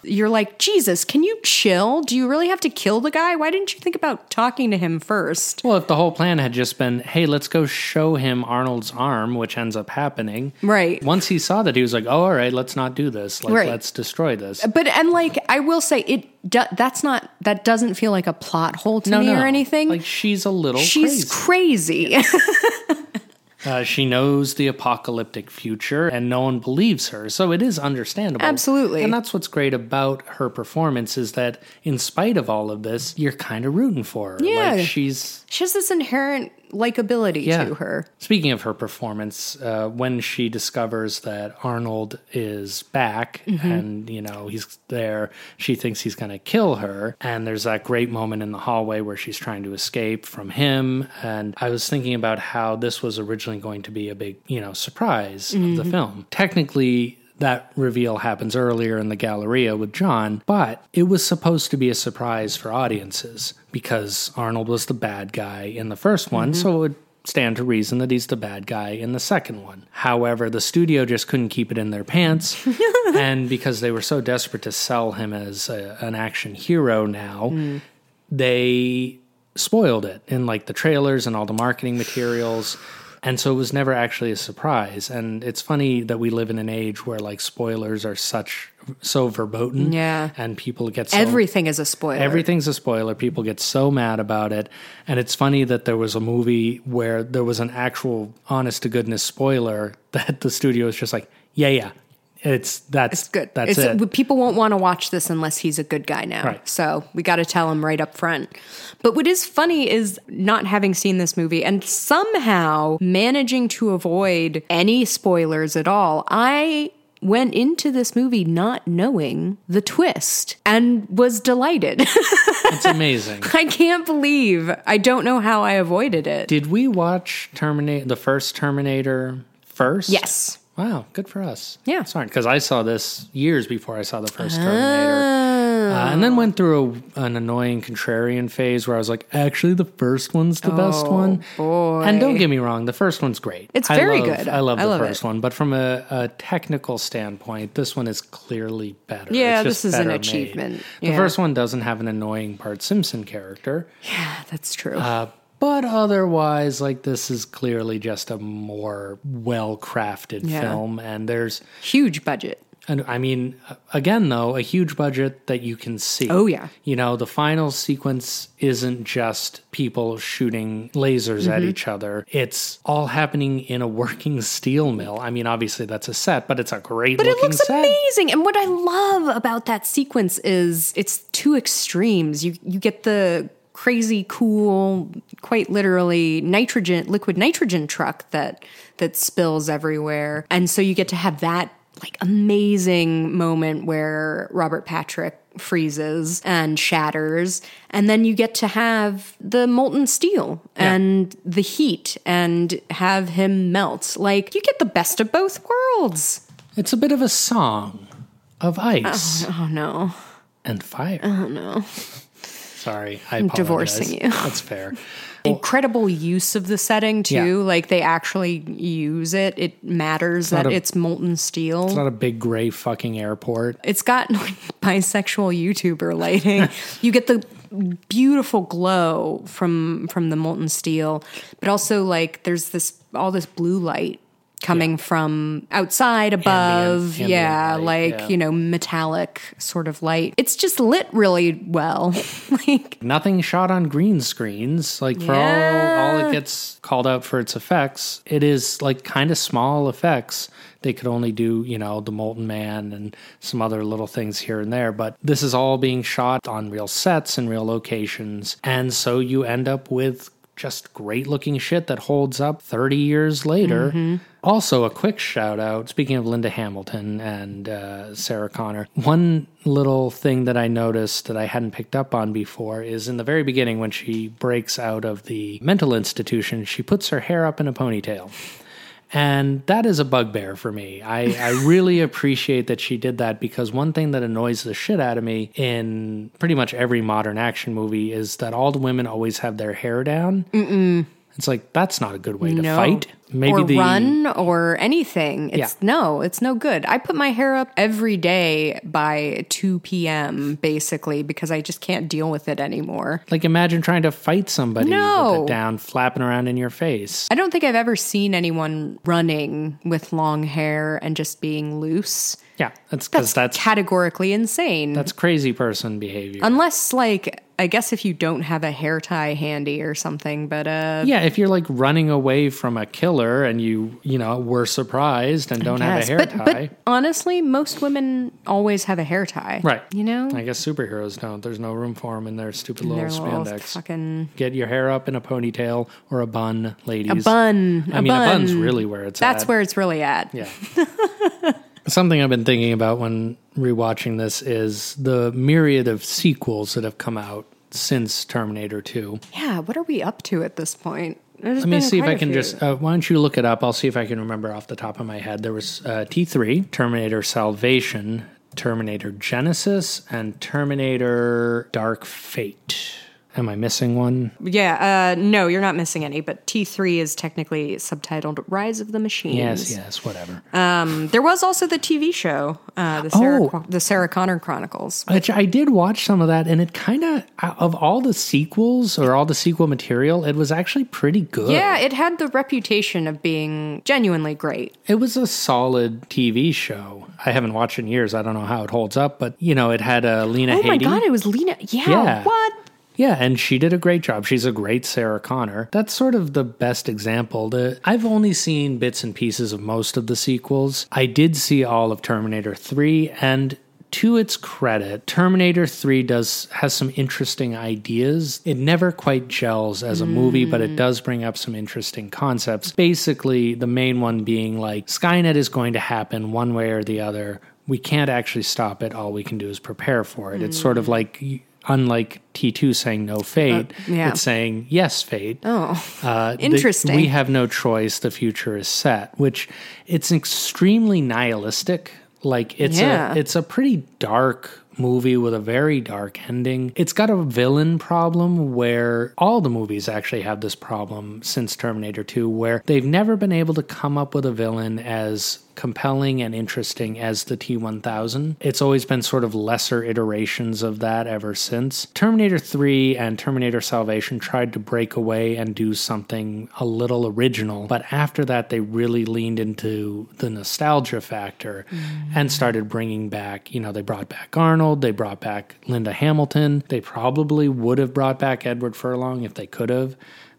You're like, Jesus, can you chill? Do you really have to kill the guy? Why didn't you think about talking to him first? Well, if the whole plan had just been, hey, let's go show him Arnold's arm, which ends up happening. Right. Once he saw that, he was like, oh, all right, let's not do this. Like, Right. let's destroy this. But and like I will say it do, that's not that doesn't feel like a plot hole to no, me no. or anything. Like, she's a little She's crazy. crazy. Uh, she knows the apocalyptic future and no one believes her. So it is understandable. Absolutely. And that's what's great about her performance is that in spite of all of this, you're kind of rooting for her. Yeah. Like she's she has this inherent likability Yeah. to her. Speaking of her performance, uh, when she discovers that Arnold is back Mm-hmm. and you know he's there, she thinks he's going to kill her. And there's that great moment in the hallway where she's trying to escape from him. And I was thinking about how this was originally going to be a big, you know, surprise of Mm-hmm. the film. Technically. That reveal happens earlier in the Galleria with John, but it was supposed to be a surprise for audiences because Arnold was the bad guy in the first one, Mm-hmm. so it would stand to reason that he's the bad guy in the second one. However, the studio just couldn't keep it in their pants. and because they were so desperate to sell him as a, an action hero now, Mm. they spoiled it in like the trailers and all the marketing materials. And so it was never actually a surprise. And it's funny that we live in an age where like spoilers are such so verboten. Yeah. And people get so Everything is a spoiler. Everything's a spoiler. People get so mad about it. And it's funny that there was a movie where there was an actual honest to goodness spoiler that the studio is just like, yeah, yeah. It's that's It's good. That's it's, it. People won't want to watch this unless he's a good guy now. Right. So we got to tell him right up front. But what is funny is not having seen this movie and somehow managing to avoid any spoilers at all. I went into this movie not knowing the twist and was delighted. It's amazing. I can't believe I don't know how I avoided it. Did we watch Terminator the first Terminator first? Yes. Wow, good for us. Yeah. Sorry, because I saw this years before I saw the first Terminator. Uh, and then went through a, an annoying contrarian phase where I was like, actually, the first one's the best one. boy. And don't get me wrong, the first one's great. It's I very love- good. I love I the love first it. one, but from a, a technical standpoint, this one is clearly better. Yeah, It's just this is an achievement. The first one doesn't have an annoying Bart Simpson character. Yeah, that's true. Uh, but otherwise, like this is clearly just a more well crafted Yeah. film, and there's Huge budget. And I mean, again, though, a huge budget that you can see. Oh, yeah. You know, the final sequence isn't just people shooting lasers at Mm-hmm. each other. It's all happening in a working steel mill. I mean, obviously that's a set, but it's a great But it looks set. amazing. And what I love about that sequence is it's two extremes. You you get the crazy cool, quite literally nitrogen liquid nitrogen truck that that spills everywhere. And so you get to have that like amazing moment where Robert Patrick freezes and shatters and then you get to have the molten steel and the heat and have him melt like you get the best of both worlds It's a bit of a song of ice oh, oh no and fire. Oh no. Sorry, I apologize. divorcing you. That's fair. incredible use of the setting too Yeah. like they actually use it it matters that a- it's molten steel It's not a big gray fucking airport. it's got like bisexual YouTuber lighting. you get the beautiful glow from from the molten steel, but also like there's this all this blue light coming from outside above. ambient yeah, light, like yeah. you know metallic sort of light. It's just lit really well. like Nothing shot on green screens. Like for all all it gets called out for its effects, it is like kind of small effects. They could only do, you know, the Molten Man and some other little things here and there, but this is all being shot on real sets and real locations. And so you end up with just great looking shit that holds up 30 years later. Also, a quick shout out speaking of Linda Hamilton and uh, Sarah Connor, one little thing that I noticed that I hadn't picked up on before is in the very beginning when she breaks out of the mental institution, she puts her hair up in a ponytail. And that is a bugbear for me. I, I really appreciate that she did that because one thing that annoys the shit out of me in pretty much every modern action movie is that all the women always have their hair down. Mm-mm. It's like, that's not a good way to no. fight. Maybe or the. run or anything. It's Yeah. no, it's no good. I put my hair up every day by 2 p.m. basically because I just can't deal with it anymore. Like, imagine trying to fight somebody No. with it down, flapping around in your face. I don't think I've ever seen anyone running with long hair and just being loose. Yeah, that's because That's, that's categorically insane. that's crazy person behavior. Unless, like, I guess if you don't have a hair tie handy or something, but uh, yeah, if you're like running away from a killer and you, you know, were surprised and don't have a hair but, tie. but honestly, most women always have a hair tie, Right. You know, I guess superheroes don't. There's no room for them in their stupid little spandex. fucking Get your hair up in a ponytail or a bun, ladies. a bun. I a mean, bun. a bun's really where it's at. That's at. where it's really at. Yeah. Something I've been thinking about when rewatching this is the myriad of sequels that have come out since Terminator 2. Yeah, what are we up to at this point? Let me see if I can just. Uh, why don't you look it up? I'll see if I can remember off the top of my head. There was uh, T3, Terminator Salvation, Terminator Genisys, and Terminator Dark Fate. Am I missing one? Yeah, uh, no, you're not missing any, but T3 is technically subtitled Rise of the Machines. Yes, yes, whatever. Um, There was also the TV show, uh, the, Sarah, Oh. the Sarah Connor Chronicles. Which I did watch some of that, and it kind of, of all the sequels or all the sequel material, it was actually pretty good. Yeah, it had the reputation of being genuinely great. It was a solid TV show. I haven't watched in years. I don't know how it holds up, but you know, it had uh, Lena Oh Headey. my god, it was Lena. Yeah, Yeah. what? Yeah, and she did a great job. She's a great Sarah Connor. That's sort of the best example. The, I've only seen bits and pieces of most of the sequels. I did see all of Terminator 3 and to its credit, Terminator 3 does has some interesting ideas. It never quite gels as a movie, but it mm. does bring up some interesting concepts. Basically, the main one being like Skynet is going to happen one way or the other. We can't actually stop it. All we can do is prepare for it. It's sort of mm. like unlike T2 saying no fate, yeah. it's saying yes fate. Oh, Uh, the- Interesting. we have no choice. The future is set, which it's extremely nihilistic. Like it's Yeah. a it's a pretty dark movie with a very dark ending. It's got a villain problem where all the movies actually have this problem since Terminator 2 where they've never been able to come up with a villain as compelling and interesting as the T1000. It's always been sort of lesser iterations of that ever since. Terminator 3 and Terminator Salvation tried to break away and do something a little original, but after that, they really leaned into the nostalgia factor and started bringing back, you know, they brought back Arnold, they brought back Linda Hamilton. They probably would have brought back Edward Furlong if they could have.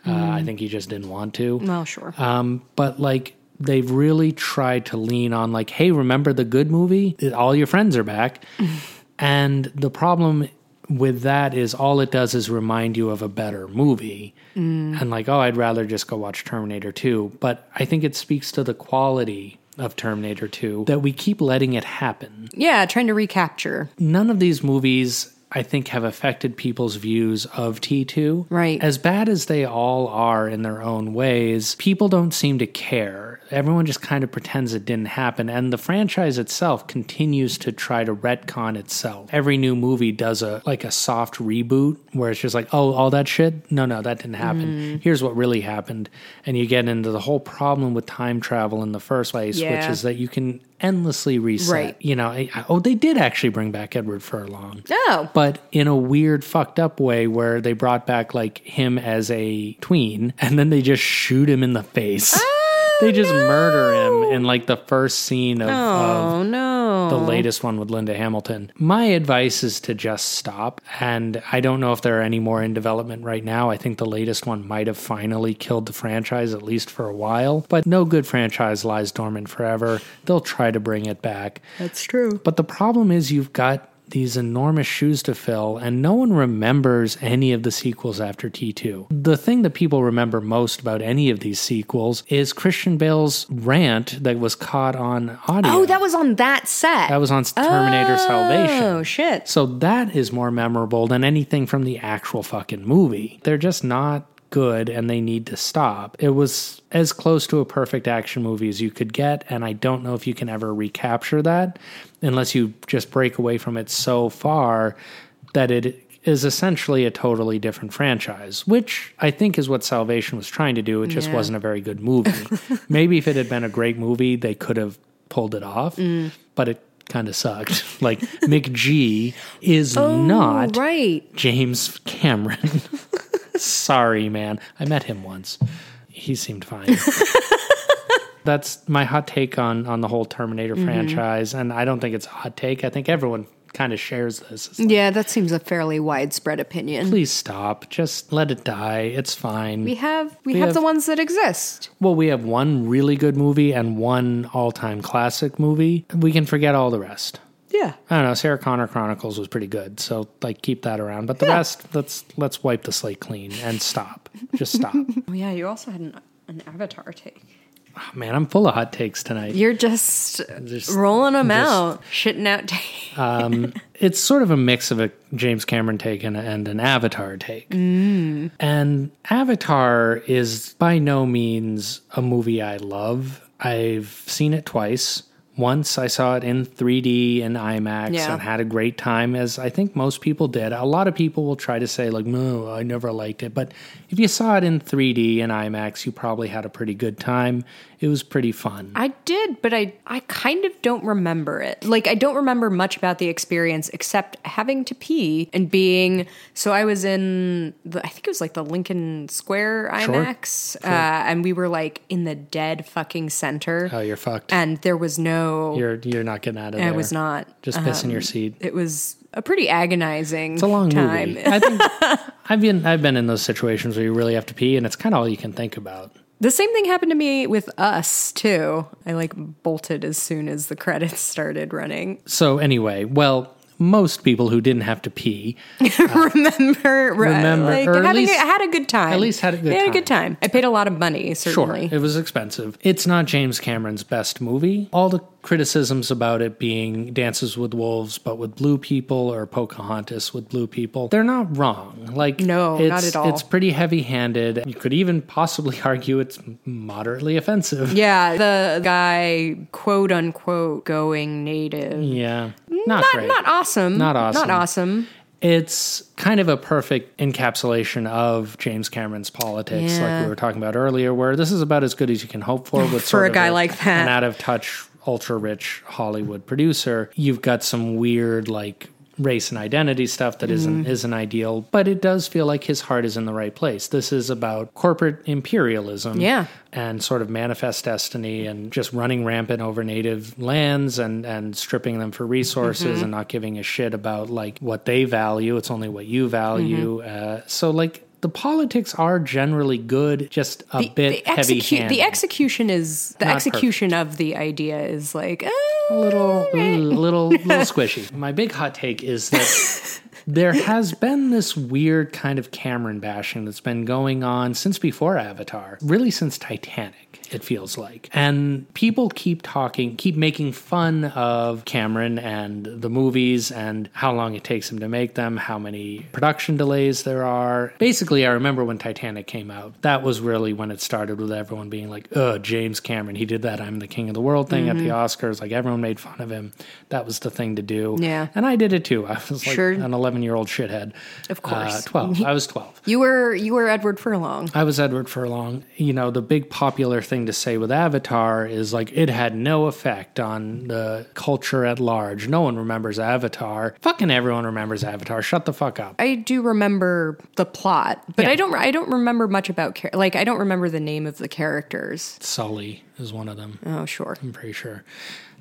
Uh, I think he just didn't want to. Well, sure. Um, but like they've really tried to lean on like, hey, remember the good movie? All your friends are back. and the problem with that is all it does is remind you of a better movie. Mm. And like, oh, I'd rather just go watch Terminator 2. But I think it speaks to the quality of Terminator 2 that we keep letting it happen. yeah, trying to recapture. None of these movies I think have affected people's views of T2. Right. As bad as they all are in their own ways, people don't seem to care. Everyone just kind of pretends it didn't happen. And the franchise itself continues to try to retcon itself. Every new movie does a like a soft reboot where it's just like, oh, all that shit? No, no, that didn't happen. Mm. Here's what really happened. And you get into the whole problem with time travel in the first place, which is that you can endlessly reset. Right. You know, I- oh, they did actually bring back Edward Furlong Oh, but in a weird fucked up way where they brought back like him as a tween and then they just shoot him in the face oh. They just oh, murder him in like the first scene of, of oh no. the latest one with linda hamilton. My advice is to just stop and i don't know if there are any more in development right now. I think the latest one might have finally killed the franchise at least for a while but no good franchise lies dormant forever. They'll try to bring it back. That's true. but the problem is you've got these enormous shoes to fill, and no one remembers any of the sequels after T2. The thing that people remember most about any of these sequels is Christian Bale's rant that was caught on audio. Oh, that was on that set. That was on Terminator Oh Salvation. Oh, shit. So that is more memorable than anything from the actual fucking movie. They're just not good and they need to stop. It was as close to a perfect action movie as you could get, and I don't know if you can ever recapture that unless you just break away from it so far that it is essentially a totally different franchise, which I think is what Salvation was trying to do. It just Yeah. wasn't a very good movie. Maybe if it had been a great movie, they could have pulled it off, Mm. but it kind of sucked. Like McG is not Oh, right. James Cameron. Sorry, man. I met him once. He seemed fine. That's my hot take on on the whole Terminator Mm-hmm. franchise, and I don't think it's a hot take. I think everyone kind of shares this. Like, Yeah, that seems a fairly widespread opinion. Please stop. Just let it die. It's fine. We have we, We have, have- the ones that exist. well, we have one really good movie and one all time classic movie. We can forget all the rest. Yeah. I don't know. Sarah Connor Chronicles was pretty good, so like keep that around. But the Yeah. rest, let's let's wipe the slate clean and stop. Just stop. Oh yeah, you also had an an Avatar take. Oh, man, I'm full of hot takes tonight. You're just, Just- rolling them just- out, shitting out takes. Um, it's sort of a mix of a James Cameron take and, and an Avatar take. And Avatar is by no means a movie I love. I've seen it twice. Once I saw it in 3D and IMAX Yeah. and had a great time, as I think most people did. A lot of people will try to say, like, no, I never liked it. But if you saw it in 3D and IMAX, you probably had a pretty good time. It was pretty fun. I did, but I I kind of don't remember it. Like I don't remember much about the experience except having to pee and being so I was in the I think it was like the Lincoln Square IMAX uh, and we were like in the dead fucking center oh, you're fucked. and there was no you're you're not getting out of I there. was not Just piss in your seat. it was a pretty agonizing It's a long time. movie. I think I've been I've been in those situations where you really have to pee, and it's kind of all you can think about. The same thing happened to me with Us too. I like bolted as soon as the credits started running. So anyway, well, most people who didn't have to pee uh, remember, Remember, like, or at having least- a, had a good time. at least had a good They had a time. good time. I paid a lot of money, Sure, certainly. it was expensive. It's not James Cameron's best movie. All the criticisms about it being Dances with Wolves, but with blue people, or Pocahontas with blue people, they're not wrong. Like, No, it's, not at all. It's pretty heavy-handed. You could even possibly argue it's moderately offensive. Yeah, the guy, quote unquote, going native. Yeah, not, Not, great. not awesome. Not awesome. Not awesome. it's kind of a perfect encapsulation of James Cameron's politics, like we were talking about earlier, where this is about as good as you can hope for with For sort a of guy like that. an out of touch ultra rich Hollywood producer, you've got some weird like race and identity stuff that Mm-hmm. not isn't ideal, but it does feel like his heart is in the right place. This is about corporate imperialism Yeah. and sort of manifest destiny and just running rampant over native lands and and stripping them for resources Mm-hmm. and not giving a shit about like what they value. It's only what you value. Mm-hmm. Uh, so like the politics are generally good, just a The, bit the, heavy execu- handed. the execution is the Not execution of the idea is like uh, a little, a little, little squishy. My big hot take is that there has been this weird kind of Cameron bashing that's been going on since before Avatar, really since Titanic. It feels like. And people keep talking, keep making fun of Cameron and the movies and how long it takes him to make them, how many production delays there are. Basically, I remember when Titanic came out, that was really when it started with everyone being like, oh, James Cameron, he did that I'm the king of the world thing at the Oscars. Like everyone made fun of him. That was the thing to do. Yeah. And I did it too. I was like Sure. an 11 year old shithead. Of course. Uh, 12. I was 12. you were you were Edward Furlong. I was Edward Furlong. You know, the big popular thing to say with Avatar is like it had no effect on the culture at large. No one remembers Avatar. Fucking everyone remembers Avatar. Shut the fuck up. I do remember the plot, but Yeah. I don't I don't remember much about char- like I don't remember the name of the characters. Sully is one of them. Oh, sure. I'm pretty sure.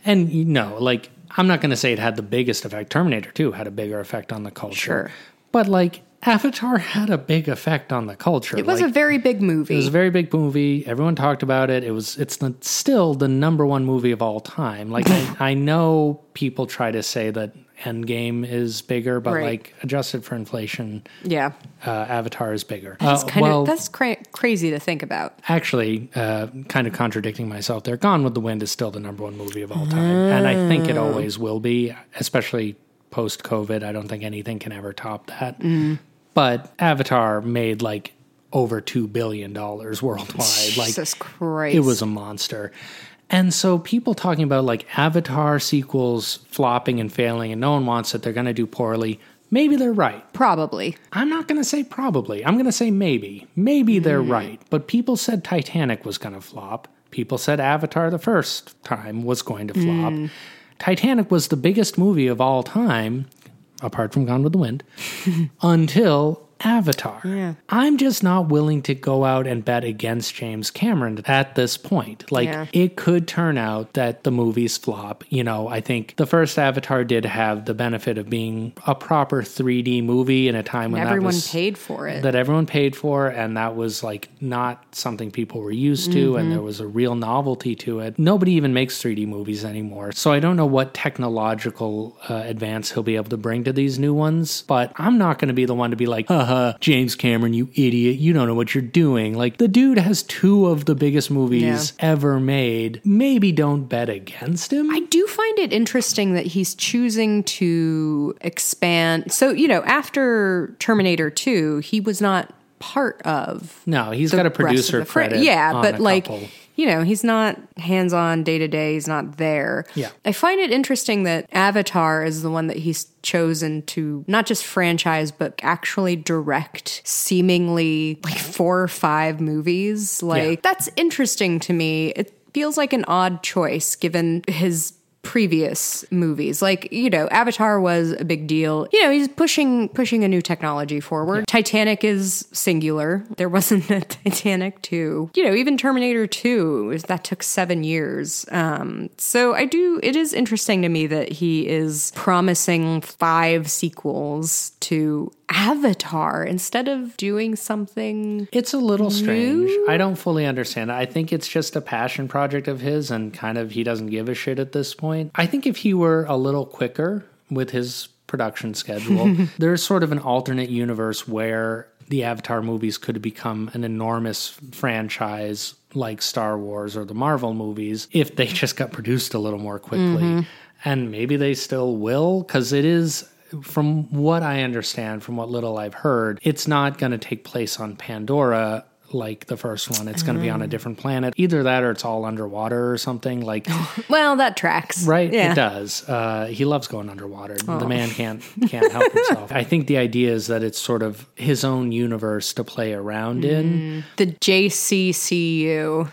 And you know, like I'm not going to say it had the biggest effect. Terminator 2 had a bigger effect on the culture. Sure. But like Avatar had a big effect on the culture. It was like, a very big movie. It was a very big movie. Everyone talked about it. It was it's the, still the number one movie of all time. Like I, I know people try to say that Endgame is bigger, but Right. like adjusted for inflation, yeah. uh, Avatar is bigger. That's Uh, kind well, of that's cra- crazy to think about. actually, uh, kind of contradicting myself there. Gone with the Wind is still the number one movie of all time, and I think it always will be, especially post COVID. I don't think anything can ever top that. But Avatar made like over two billion dollars worldwide. Like Jesus Christ. it was a monster. And so people talking about like Avatar sequels flopping and failing and no one wants it, they're going to do poorly. Maybe they're right. probably. I'm not going to say probably. I'm going to say maybe. Maybe they're mm-hmm. right. But people said Titanic was going to flop. People said Avatar the first time was going to flop. Mm. Titanic was the biggest movie of all time, apart from Gone with the Wind, until Avatar. Yeah. I'm just not willing to go out and bet against James Cameron at this point. Like, Yeah. it could turn out that the movies flop. You know, I think the first Avatar did have the benefit of being a proper 3D movie in a time when Everyone that was paid for it. that everyone paid for and that was like not something people were used to Mm-hmm. and there was a real novelty to it nobody even makes 3d movies anymore so i don't know what technological uh, advance he'll be able to bring to these new ones but i'm not going to be the one to be like haha Uh, james cameron you idiot. You don't know what you're doing. Like the dude has two of the biggest movies ever made. Maybe don't bet against him. I do find it interesting that he's choosing to expand. So, you know, after Terminator 2, he was not part of no he's got a producer the fr- credit Yeah, but like, couple. You know, he's not hands on day to day. He's not there. Yeah. I find it interesting that Avatar is the one that he's chosen to not just franchise, but actually direct seemingly like four or five movies. Like, that's interesting to me. It feels like an odd choice given his previous movies. Like you know avatar was a big deal. You know he's pushing pushing a new technology forward. Titanic is singular. There wasn't a titanic 2 you know even terminator 2 is- that took seven years. Um so i do it is interesting to me that he is promising five sequels to avatar instead of doing something It's a little strange. I don't fully understand. I think it's just a passion project of his and kind of he doesn't give a shit at this point. I think if he were a little quicker with his production schedule, there's sort of an alternate universe where the Avatar movies could become an enormous franchise like Star Wars or the Marvel movies if they just got produced a little more quickly. Mm-hmm. And maybe they still will because it is from what I understand, from what little I've heard, it's not going to take place on Pandora like the first one. It's going to be on a different planet. Either that or it's all underwater or something. Like, well that tracks right? yeah It does. Uh, he loves going underwater. The man can't can't help himself. I think the idea is that it's sort of his own universe to play around in. the jccu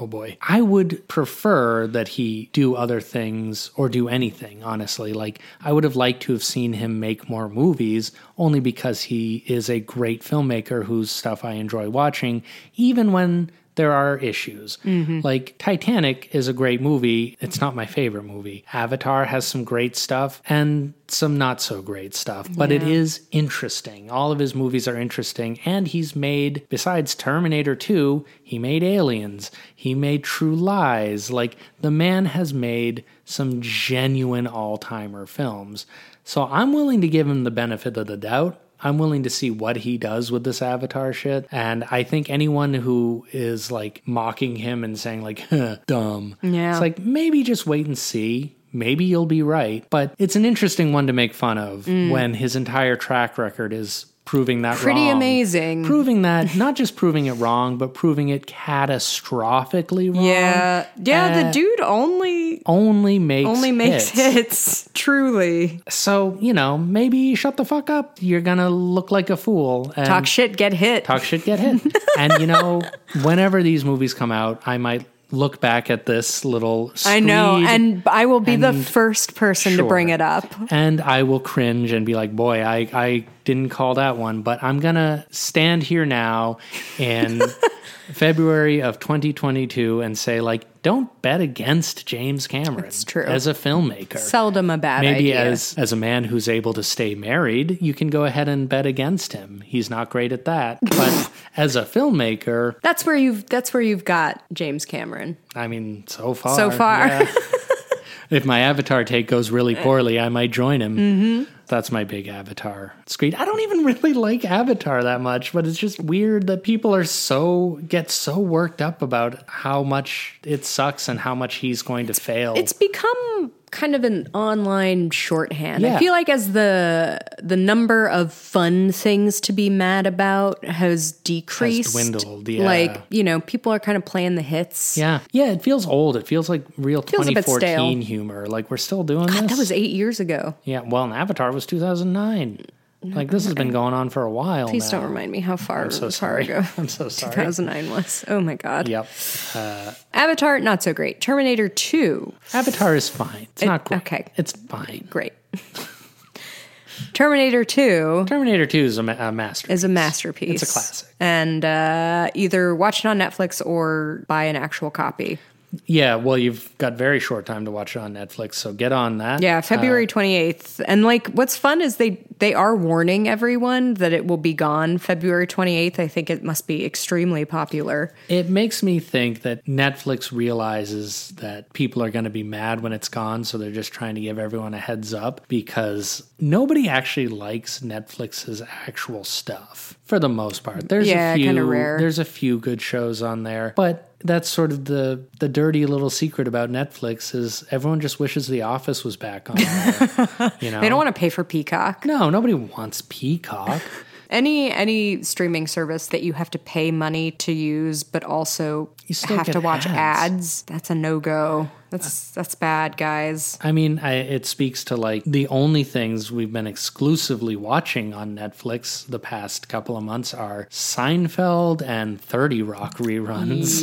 oh boy. I would prefer that he do other things or do anything, honestly. Like, I would have liked to have seen him make more movies only because he is a great filmmaker whose stuff I enjoy watching, even when there are issues. Mm-hmm. Like Titanic is a great movie. It's not my favorite movie. Avatar has some great stuff and some not so great stuff, but it Yeah. is interesting. All of his movies are interesting. And he's made, besides Terminator 2, he made Aliens, he made True Lies. Like the man has made some genuine all timer films. So I'm willing to give him the benefit of the doubt. I'm willing to see what he does with this avatar shit. And I think anyone who is like mocking him and saying, like, huh, dumb, Yeah. it's like maybe just wait and see. Maybe you'll be right. But it's an interesting one to make fun of mm. when his entire track record is proving that. Pretty wrong. amazing. Proving that, not just proving it wrong, but proving it catastrophically wrong. Yeah. Yeah, Uh, the dude only Only makes only makes hits. hits. Truly. So, you know, maybe shut the fuck up. You're going to look like a fool. And Talk shit, get hit. talk shit, get hit. and, you know, whenever these movies come out, I might look back at this little I know, and I will be the first person to bring it up. and I will cringe and be like, boy, I, I didn't call that one. But I'm going to stand here now in February of 2022 and say, like, don't bet against James Cameron. It's true. As a filmmaker. Seldom a bad Maybe idea. as as a man who's able to stay married, you can go ahead and bet against him. He's not great at that. But as a filmmaker, that's where you've that's where you've got James Cameron. I mean, so far. So far. yeah. if my Avatar take goes really poorly, I might join him. Mm-hmm. That's my big Avatar screen. I don't even really like Avatar that much, but it's just weird that people are so get so worked up about how much it sucks and how much he's going to fail. It's become kind of an online shorthand. I feel like as the the number of fun things to be mad about has decreased, dwindled, yeah. Like you know, people are kind of playing the hits. yeah, yeah. It feels old. It feels like real Feels 2014 humor. Like we're still doing this. That was eight years ago. yeah. Well, and Avatar was 2009. Like this has been going on for a while. Please now. don't remind me how far, I'm so far sorry. ago I'm so sorry. 2009 was. Oh my god. Yep. Avatar not so great. Terminator 2 Avatar is fine. It's not great. okay. It's fine. great. Terminator 2 Terminator 2 is a, ma- a masterpiece. is a masterpiece. It's a classic. And uh, either watch it on Netflix or buy an actual copy. Yeah, well, you've got very short time to watch it on Netflix, so get on that. Yeah, February Uh, 28th. And like what's fun is they they are warning everyone that it will be gone February 28th. I think it must be extremely popular. It makes me think that Netflix realizes that people are going to be mad when it's gone, so they're just trying to give everyone a heads up because nobody actually likes Netflix's actual stuff for the most part. There's Yeah, a few rare. there's a few good shows on there, but that's sort of the the dirty little secret about Netflix is everyone just wishes The Office was back on there. you know, They don't want to pay for Peacock. No, nobody wants Peacock. Any any streaming service that you have to pay money to use but also You still have to watch ads. ads, that's a no-go. That's that's bad, guys. I mean, I, it speaks to like the only things we've been exclusively watching on Netflix the past couple of months are Seinfeld and 30 Rock reruns,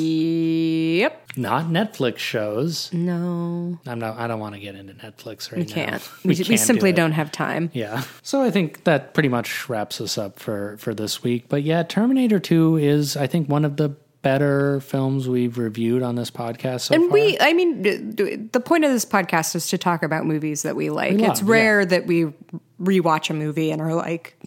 Yep. not Netflix shows. No. I'm not, I don't want to get into Netflix right We now. can't. We, we, can't simply do don't have time. Yeah. So I think that pretty much wraps us up for, for this week. But yeah, Terminator 2 is, I think, one of the better films we've reviewed on this podcast so And far. we, I mean, the point of this podcast is to talk about movies that we like. We it's love, rare that we rewatch a movie and are like,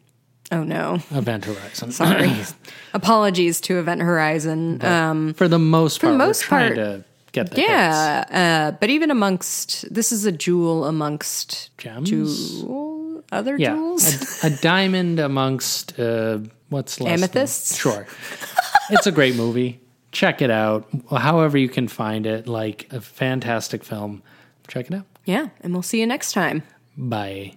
oh no, Event Horizon. sorry. Apologies to Event Horizon. Um, For the most part, the we're most part, to get the yeah, uh, but even amongst this is a jewel amongst Gems? jewel, other Yeah, jewels. a, a diamond amongst uh, what's less than- Amethysts? Sure, it's a great movie. Check it out, however you can find it. Like a fantastic film. Check it out. yeah, and we'll see you next time. Bye.